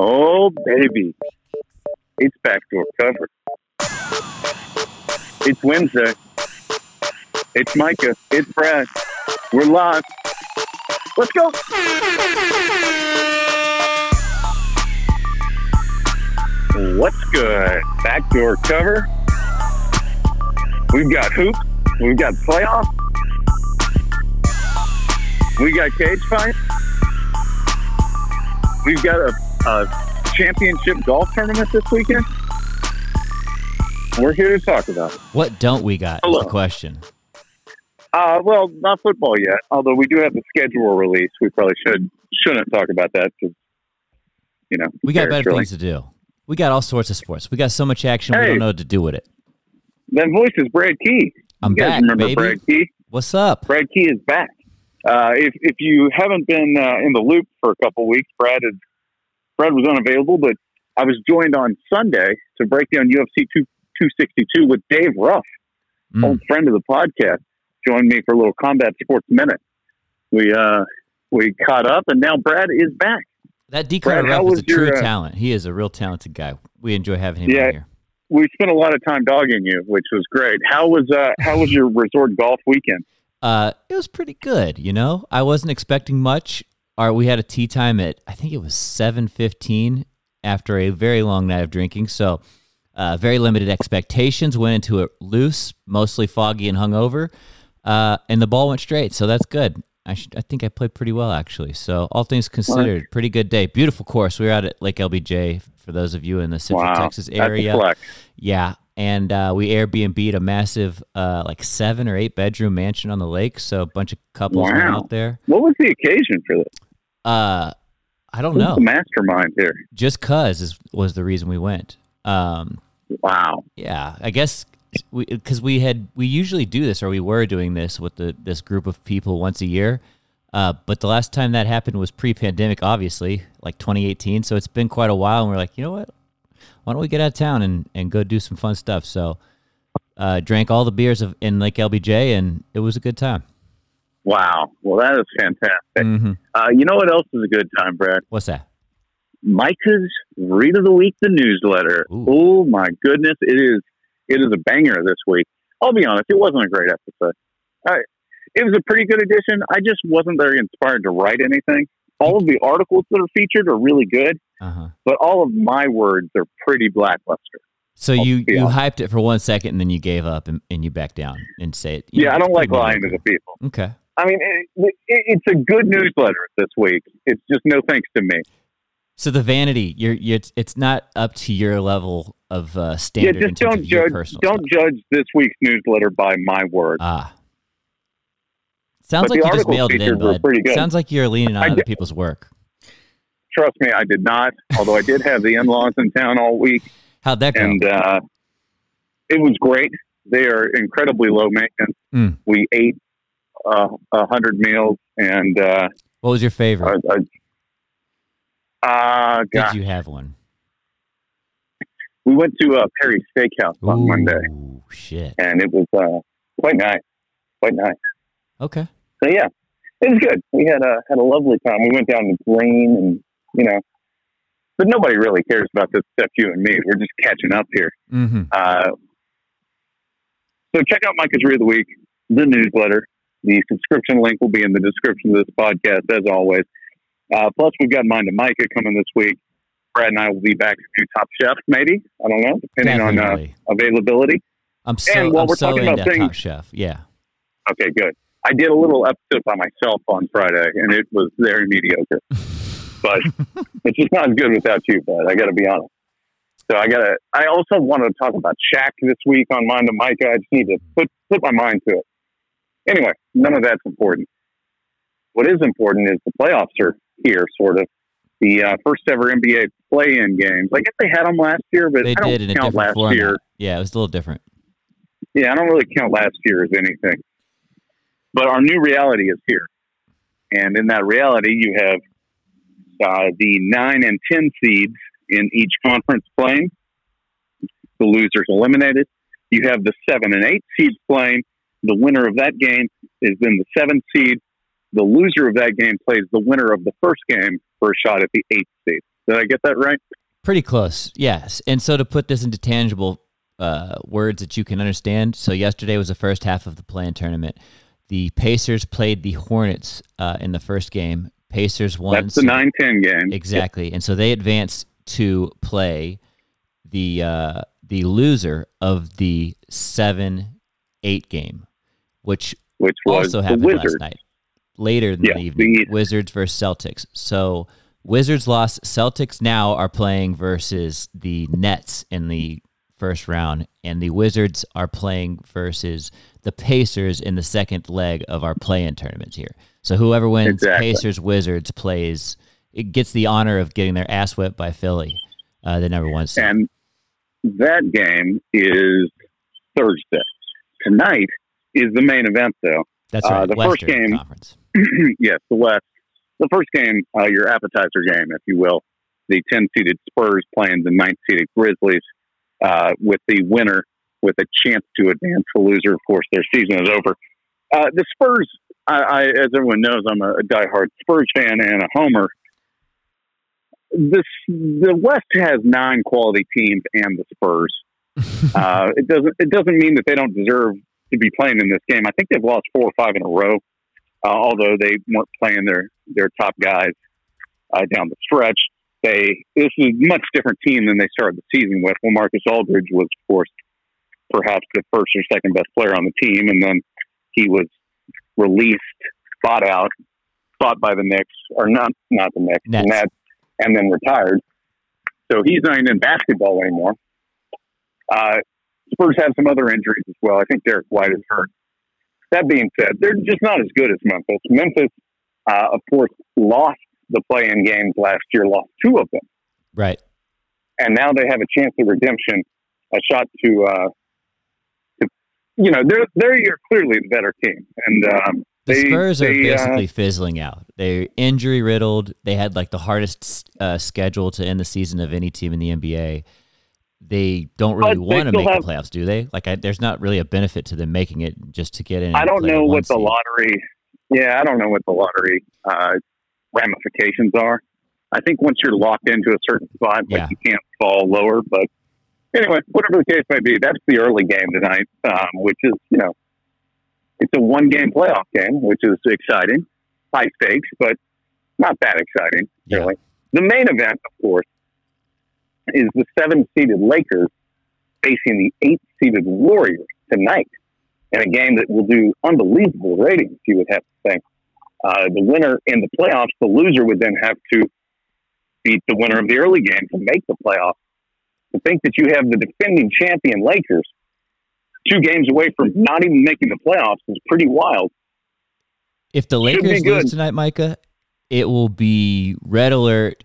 Oh, baby. It's backdoor cover. It's Wednesday. It's Micah. It's Brad. We're live. Let's go. What's good? Backdoor cover. We've got hoops. We've got playoffs. We got cage fight. We've got a, a championship golf tournament this weekend. We're here to talk about it. What don't we got? Is the question. Uh, well, not football yet. Although we do have the schedule release, we probably should shouldn't talk about that because you know We got better things to do. We got all sorts of sports. We got so much action. We don't know what to do with it. That voice is Brad Key. I'm you back, remember baby. Brad Key? What's up? Brad Key is back. Uh, if if you haven't been uh, in the loop for a couple weeks, Brad is Brad was unavailable, but I was joined on Sunday to break down UFC two two sixty two with Dave Ruff, Mm. old friend of the podcast. Joined me for a little combat sports minute. We uh we caught up, and now Brad is back. That D Brad, Ruff is a true your, uh, talent. He is a real talented guy. We enjoy having him Yeah. here. We spent a lot of time dogging you, which was great. How was uh how was your resort golf weekend? Uh, it was pretty good. You know, I wasn't expecting much. Our, we had a tee time at I think it was seven fifteen after a very long night of drinking. So, uh, very limited expectations. Went into it loose, mostly foggy and hungover, uh, and the ball went straight. So that's good. I should, I think I played pretty well actually. So all things considered, pretty good day. Beautiful course. We were out at Lake LBJ for those of you in the Central wow, Texas area. Yeah, and uh, we Airbnb'd a massive, uh, like seven or eight bedroom mansion on the lake. So a bunch of couples went out there. What was the occasion for this? Uh, I don't Who's know. the mastermind here? Just cause is was the reason we went. Um, Wow. yeah, I guess we because we had we usually do this or we were doing this with the this group of people once a year. Uh, but the last time that happened was pre-pandemic, obviously, like 2018. So it's been quite a while, and we're like, you know what? Why don't we get out of town and, and go do some fun stuff? So, uh, drank all the beers of, in Lake LBJ, and it was a good time. Wow. Well, that is fantastic. hmm Uh, you know what else is a good time, Brad? What's that? Micah's Read of the Week, the newsletter. Ooh. Oh my goodness, it is it is a banger this week. I'll be honest, it wasn't a great episode. Uh, it was a pretty good edition. I just wasn't very inspired to write anything. All of the articles that are featured are really good, Uh huh. but all of my words are pretty blackluster. So I'll you you hyped it for one second, and then you gave up and, and you backed down and say it. you Yeah, know, I don't like lying to the people. Okay. I mean, it, it, it's a good newsletter this week. It's just no thanks to me. So the vanity, you're, you're it's, it's not up to your level of uh, Yeah, standard. in just don't judge. Don't stuff. judge this week's newsletter by my word. Ah. Sounds But like you just mailed it in, bud. pretty good. Sounds like you're leaning on I other did- people's work. Trust me, I did not. Although I did have the in-laws in town all week, How'd that go? and uh, it was great. They are incredibly low maintenance. Mm. We ate uh, a hundred meals, and uh, what was your favorite? uh, uh, Did gosh, you have one? we went to uh, Perry's Steakhouse on Monday, shit. and it was uh, quite nice, quite nice. Okay. So yeah, it was good. We had a had a lovely time. We went down to Green, and you know, but nobody really cares about this except you and me. We're just catching up here. Mm-hmm. Uh, so check out Micah's Read of the Week, the newsletter. The subscription link will be in the description of this podcast, as always. Uh, plus, we've got Mind to Micah coming this week. Brad and I will be back to do Top Chef, maybe. I don't know, depending on uh, availability. I'm so, while I'm we're so talking about things- Top Chef. Yeah. Okay, good. I did a little episode by myself on Friday, and it was very mediocre. but it's just not as good without you, Brad. I got to be honest. So I got to. I also wanted to talk about Shaq this week on Mind to Micah. I just need to put put my mind to it. Anyway, none of that's important. What is important is the playoffs are here, sort of. The uh, first ever NBA play-in games. I guess they had them last year, but They I don't did in a count last format. year. Yeah, it was a little different. Yeah, I don't really count last year as anything. But our new reality is here. And in that reality, you have uh, the 9 and 10 seeds in each conference playing. The losers eliminated. You have the 7 and 8 seeds playing. The winner of that game is in the 7th seed. The loser of that game plays the winner of the first game for a shot at the 8th seed. Did I get that right? Pretty close, yes. And so to put this into tangible uh, words that you can understand, so yesterday was the first half of the play-in tournament. The Pacers played the Hornets uh, in the first game. Pacers won. That's the nine ten game. Exactly, and so they advanced to play the uh, the loser of the seven eight game, which which was also happened last night. Later in Yeah, the evening, the- Wizards versus Celtics. So Wizards lost. Celtics now are playing versus the Nets in the first round, and the Wizards are playing versus the Pacers in the second leg of our play-in tournament here. So whoever wins Exactly. Pacers Wizards plays it gets the honor of getting their ass whipped by Philly, uh, the number one seed. And that game is Thursday. Tonight is the main event, though. That's uh, right. the first game- Conference. yes, the West. The first game, uh, your appetizer game, if you will, the 10 seeded Spurs playing the 9 seeded Grizzlies, uh, with the winner with a chance to advance. The loser, of course, their season is over. Uh, the Spurs, I, I, as everyone knows, I'm a, a diehard Spurs fan and a homer. This, the West has nine quality teams and the Spurs. uh, it doesn't. It doesn't mean that they don't deserve to be playing in this game. I think they've lost four or five in a row uh, although they weren't playing their their top guys uh, down the stretch. They this is a much different team than they started the season with. Well, Marcus Aldridge was, of course, perhaps the first or second best player on the team, and then he was released, bought out, bought by the Knicks, or not not the Knicks, Nets. Nets, and then retired. So he's not even in basketball anymore. Uh, Spurs have some other injuries as well. I think Derrick White is hurt. That being said, they're just not as good as Memphis. Memphis, uh, of course, lost the play-in games last year, lost two of them, Right. and now they have a chance of redemption, a shot to, uh, to you know, they're they're you're clearly the better team, and um, The they, Spurs are they, uh, basically fizzling out. They're injury riddled. They had like the hardest uh, schedule to end the season of any team in the NBA. They don't really But want to make have- the playoffs, do they? Like, I, there's not really a benefit to them making it just to get in. I don't know what the lottery. Yeah, I don't know what the lottery uh, ramifications are. I think once you're locked into a certain spot, like Yeah. you can't fall lower. But anyway, whatever the case may be, that's the early game tonight, um, which is you know, it's a one game playoff game, which is exciting, high stakes, but not that exciting Yeah. really. The main event, of course, is the seven seeded Lakers facing the eight seeded Warriors tonight in a game that will do unbelievable ratings, you would have to think. Uh, the winner in the playoffs, the loser would then have to beat the winner of the early game to make the playoffs. To think that you have the defending champion Lakers two games away from not even making the playoffs is pretty wild. If the Lakers lose tonight, Micah, it will be red alert,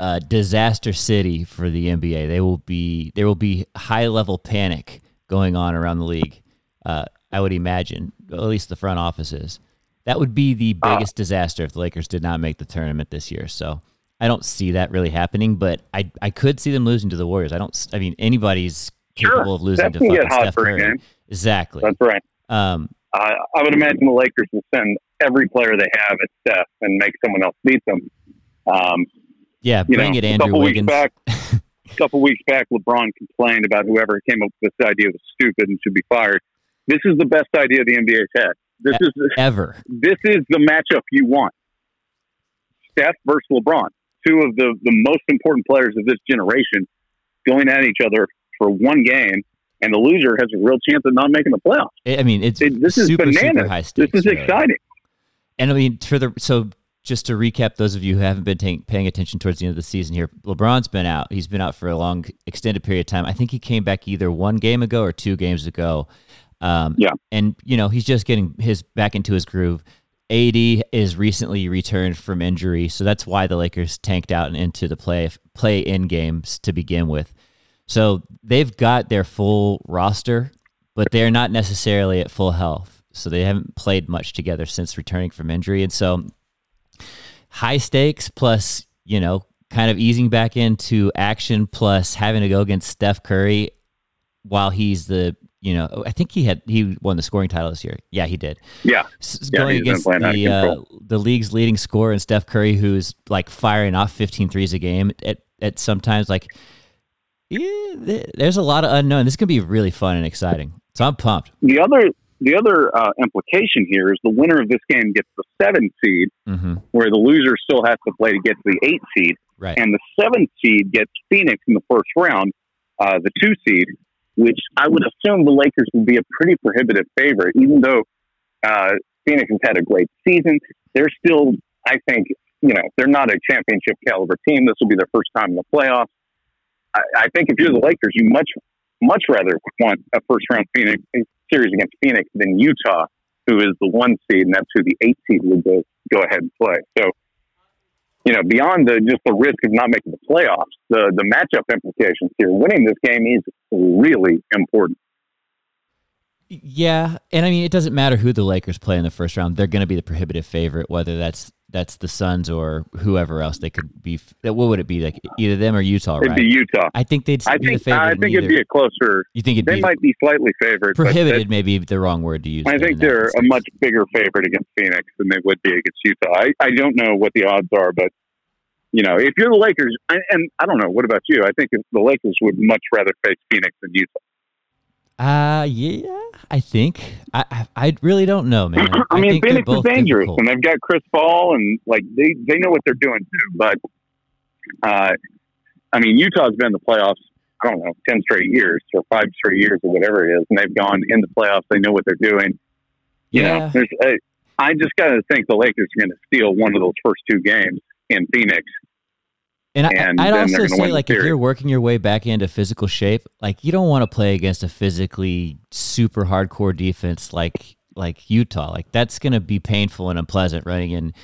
uh, disaster city for the NBA. They will be there will be high level panic going on around the league. Uh, I would imagine, at least the front offices. That would be the Uh, biggest disaster if the Lakers did not make the tournament this year. So I don't see that really happening, but I I could see them losing to the Warriors. I don't. I mean, anybody's Sure. capable of losing to fucking Steph Curry. Exactly. That's right. Um, I I would imagine the Lakers will send every player they have at Steph and make someone else beat them. Um, yeah, you bring know, it, a couple Wiggins. weeks back, a couple weeks back, LeBron complained about whoever came up with this idea was stupid and should be fired. This is the best idea the NBA's had. This is Ever. this is the matchup you want. Steph versus LeBron, two of the, the most important players of this generation, going at each other for one game, and the loser has a real chance of not making the playoffs. I mean, it's It- this is super, super bananas. high This is exciting. And I mean, for the so just to recap, those of you who haven't been ta- paying attention towards the end of the season here, LeBron's been out. He's been out for a long, extended period of time. I think he came back either one game ago or two games ago. Um, Yeah. and you know he's just getting his back into his groove. AD is recently returned from injury, so that's why the Lakers tanked out and into the play play in games to begin with. So they've got their full roster, but they're not necessarily at full health. So they haven't played much together since returning from injury. And so high stakes plus, you know, kind of easing back into action plus having to go against Steph Curry while he's the you know, I think he had he won the scoring title this year. Yeah, he did. Yeah, S- Yeah, going against playing out of the uh, the league's leading scorer and Steph Curry, who's like firing off 15 threes a game at at sometimes like. Yeah, th- there's a lot of unknown. This is gonna be really fun and exciting. So I'm pumped. the other the other uh, implication here is the winner of this game gets the seven seed, hmm where the loser still has to play to get to the eight seed, Right. and the seventh seed gets Phoenix in the first round, uh, the two seed, which I would assume the Lakers would be a pretty prohibitive favorite, even though uh, Phoenix has had a great season. They're still, I think, you know, they're not a championship caliber team. This will be their first time in the playoffs. I, I think if you're the Lakers, you much much rather want a first round Phoenix series against Phoenix than Utah, who is the one seed, and that's who the eight seed would go, go ahead and play. So, you know, beyond the just the risk of not making the playoffs, the the matchup implications here, winning this game is really important. Yeah, and I mean it doesn't matter who the Lakers play in the first round; they're going to be the prohibitive favorite, whether that's that's the Suns or whoever else they could be. What would it be like? Either them or Utah, It'd right? be Utah. I think they'd I be think the favorite. I think it'd be a closer. you think it'd They be might be slightly favored. prohibited? that- Maybe the wrong word to use. I think they're a much bigger favorite against Phoenix than they would be against Utah. I, I don't know what the odds are, but you know, if you're the Lakers, I, and I don't know, what about you? I think if the Lakers would much rather face Phoenix than Utah. Uh yeah, I think. I I, I really don't know, man. I mean, think they're Phoenix is dangerous, difficult. and they've got Chris Paul, and like they they know what they're doing too. But uh, I mean, Utah's been in the playoffs. I don't know, ten straight years or five straight years or whatever it is, and they've gone in the playoffs. They know what they're doing. You Yeah. know, there's, uh, I just got to think the Lakers are going to steal one of those first two games in Phoenix. And, I, and I'd also say, like, if you're working your way back into physical shape, like, you don't want to play against a physically super hardcore defense like like Utah. Like, that's going to be painful and unpleasant running in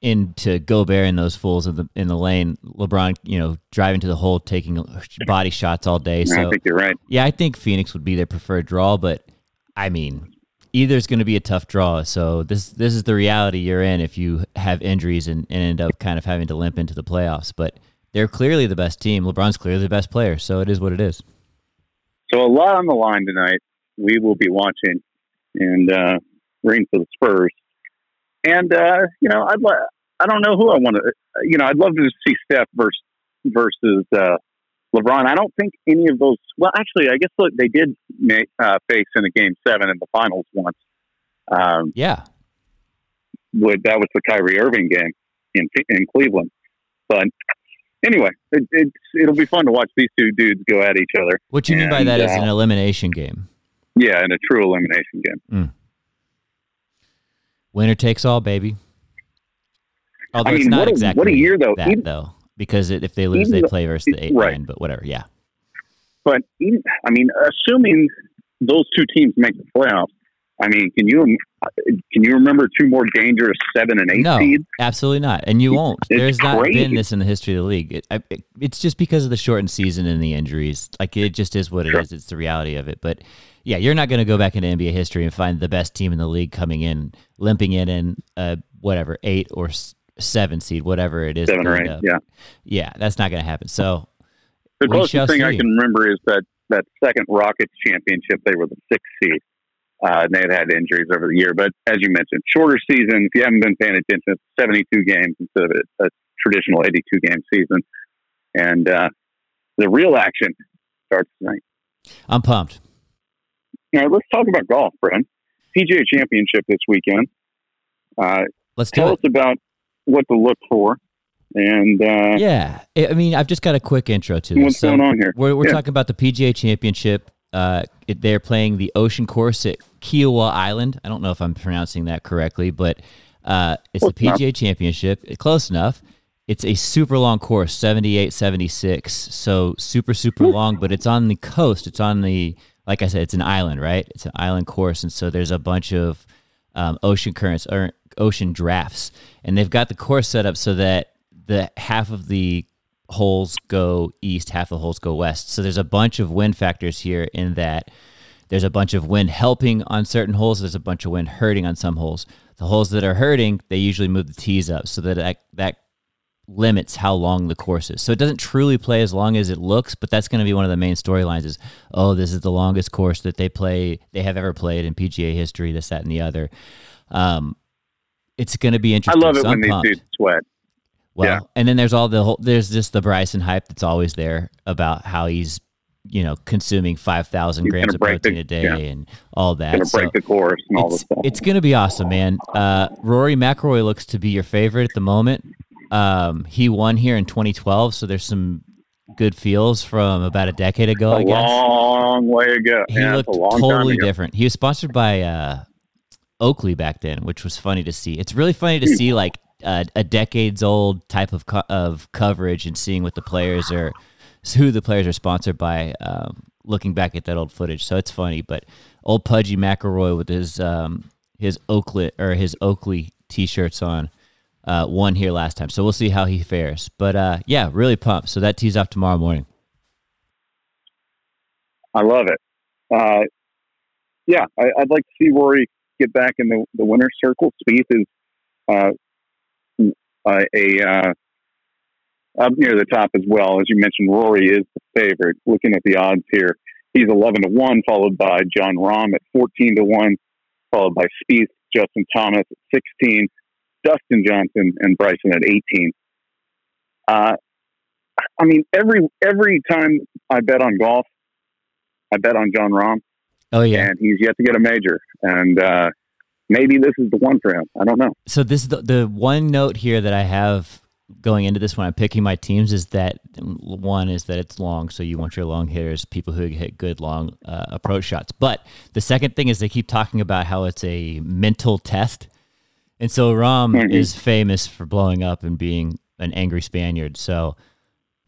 into Gobert and those fools in the in the lane. LeBron, you know, driving to the hole, taking body shots all day. So I think you're right. yeah, I think Phoenix would be their preferred draw, but I mean, either's going to be a tough draw. So this this is the reality you're in if you have injuries and, and end up kind of having to limp into the playoffs. But they're clearly the best team. LeBron's clearly the best player, so it is what it is. So a lot on the line tonight. We will be watching and uh, rooting for the Spurs. And uh, you know, I'd I don't know who I want to. You know, I'd love to see Steph versus versus uh, LeBron. I don't think any of those. Well, actually, I guess look, they did make, uh, face in a game seven in the finals once. Um, Yeah, with, that was the Kyrie Irving game in in Cleveland. But anyway, it, it's it'll be fun to watch these two dudes go at each other. what you mean by And, that is uh, an elimination game. Yeah, in a true elimination game. Winner takes all, baby. Although I it's mean, not what a- exactly what a year, though. that Even- though, because if they lose, even they play versus the eight right. nine. But whatever, yeah. But even, I mean, assuming those two teams make the playoffs, I mean, can you can you remember two more dangerous seven and eight No, seeds? absolutely not. And you won't. It's There's not been this in the history of the league. It, it, it's just because of the shortened season and the injuries. Like it just is what it is. Sure. It's the reality of it. But yeah, you're not going to go back into NBA history and find the best team in the league coming in, limping in in uh, whatever eight or seven seed, whatever it is. Seven or eight, up. yeah. yeah, that's not going to happen. So The closest thing I can remember is that that second Rockets championship. They were the sixth seed. Uh, they had had injuries over the year, but as you mentioned, shorter season. If you haven't been paying attention, it's 72 games instead of a, a traditional 82 game season. And uh, the real action starts tonight. I'm pumped. Now let's talk about golf, Brent. PGA Championship this weekend. Uh, Let's tell it. us about what to look for, and uh, Yeah, I mean, I've just got a quick intro to this. what's So going on here. We're, we're Yeah. talking about the PGA Championship. Uh, it, they're playing the Ocean Course at Kiawah Island. I don't know if I'm pronouncing that correctly, but uh, it's the Close enough. PGA Championship. Close enough. It's a super long course, 78, 76. So super, super long, but it's on the coast. It's on the, like I said, it's an island, right? It's an island course. And so there's a bunch of um, ocean currents or ocean drafts. And they've got the course set up so that the half of the holes go east, half the holes go west. So there's a bunch of wind factors here in that there's a bunch of wind helping on certain holes, there's a bunch of wind hurting on some holes. The holes that are hurting, they usually move the tees up so that that, that limits how long the course is. So it doesn't truly play as long as it looks, but that's going to be one of the main storylines is, oh, this is the longest course that they play, they have ever played in PGA history, this, that, and the other. Um, it's going to be interesting. I love it So when these dudes sweat. Well, Yeah. and then there's all the whole, there's just the Bryson hype that's always there about how he's, you know, consuming 5,000 grams of break the- protein a day yeah. and all that. Gonna So break the course and all this it's, stuff. it's going to be awesome, man. Uh, Rory McIlroy looks to be your favorite at the moment. Um, he won here in 2012, so there's some good feels from about a decade ago, a I guess. long way ago. He yeah, looked a long time totally different. He was sponsored by uh, Oakley back then, which was funny to see. It's really funny to see like uh, a decades old type of co- of coverage and seeing what the players are, who the players are sponsored by. Um, looking back at that old footage, so it's funny. But old Pudgy McIlroy with his um, his Oakley or his Oakley t-shirts on. Uh, won here last time, so we'll see how he fares. But uh, yeah, really pumped. So that tees off tomorrow morning. I love it. Uh, yeah, I, I'd like to see Rory get back in the, the winner's circle. Spieth is uh, a, a uh, up near the top as well. As you mentioned, Rory is the favorite. Looking at the odds here, he's eleven to one, followed by Jon Rahm at fourteen to one, followed by Spieth, Justin Thomas at sixteen, Dustin Johnson, and Bryson at eighteen. Uh, I mean, every every time I bet on golf, I bet on Jon Rahm, Oh yeah. and he's yet to get a major. And uh, maybe this is the one for him. I don't know. So this is the, the one note here that I have going into this when I'm picking my teams is that one is that it's long, so you want your long hitters, people who hit good long uh, approach shots. But the second thing is they keep talking about how it's a mental test, and so Rahm Mhm. is famous for blowing up and being an angry Spaniard. So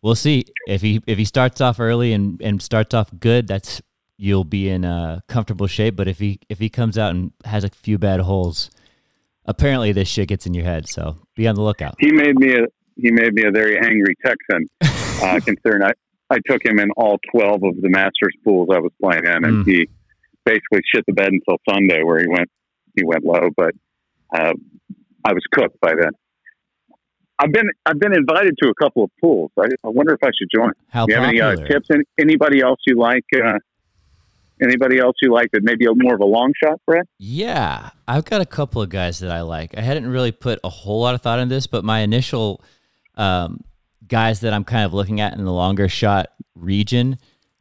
we'll see if he if he starts off early and and starts off good. That's you'll be in a comfortable shape. But if he if he comes out and has a few bad holes, apparently this shit gets in your head. So be on the lookout. He made me a he made me a very angry Texan. Uh, considering I I took him in all twelve of the Masters pools I was playing in, and Mm. he basically shit the bed until Sunday, where he went he went low. But uh, I was cooked by then. I've been I've been invited to a couple of pools. I, I wonder if I should join. How Do you have any uh, tips? Any, anybody else you like? Uh, anybody else you like that maybe a more of a long shot, Brett? Yeah, I've got a couple of guys that I like. I hadn't really put a whole lot of thought in this, but my initial um, guys that I'm kind of looking at in the longer shot region,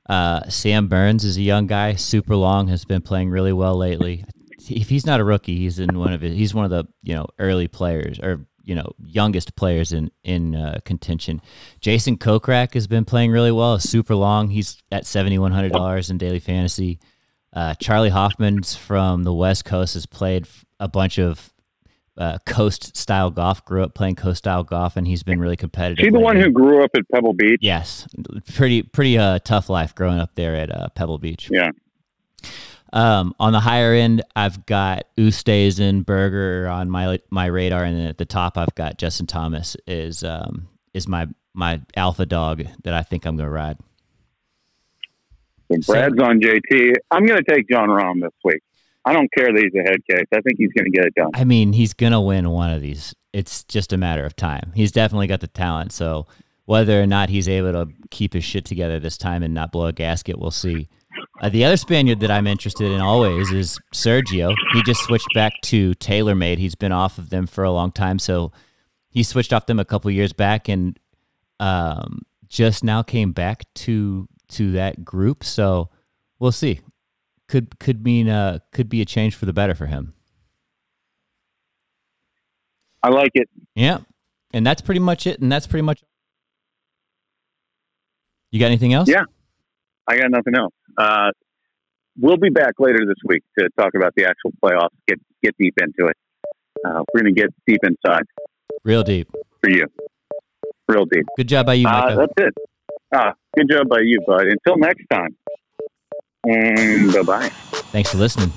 uh, Sam Burns is a young guy, super long, has been playing really well lately. If he's not a rookie, he's in one of his, He's one of the you know early players or you know youngest players in in uh, contention. Jason Kokrak has been playing really well, super long. He's at seventy one hundred dollars in daily fantasy. Uh, Charley Hoffman's from the West Coast has played a bunch of uh, coast style golf. Grew up playing coast style golf, and he's been really competitive. She the one who grew up at Pebble Beach. Yes, pretty pretty uh, tough life growing up there at uh, Pebble Beach. Yeah. Um, on the higher end, I've got Ustazen Berger on my my radar, and then at the top, I've got Justin Thomas is um, is my my alpha dog that I think I'm going to ride. So Brad's on JT. I'm going to take Jon Rahm this week. I don't care that he's a head case. I think he's going to get it done. I mean, he's gonna win one of these. It's just a matter of time. He's definitely got the talent. So whether or not he's able to keep his shit together this time and not blow a gasket, we'll see. Uh, the other Spaniard that I'm interested in always is Sergio. He just switched back to TaylorMade. He's been off of them for a long time, so he switched off them a couple years back and um, just now came back to to that group. So we'll see. Could could mean uh, could be a change for the better for him. I like it. Yeah. And that's pretty much it. And that's pretty much. You got anything else? Yeah. I got nothing else. Uh, we'll be back later this week to talk about the actual playoffs. Get get deep into it. Uh, we're going to get deep inside Real deep. for you, real deep. Good job by you, Uh, Micah. that's it. Ah, good job by you, bud. Until next time. And bye bye. Thanks for listening.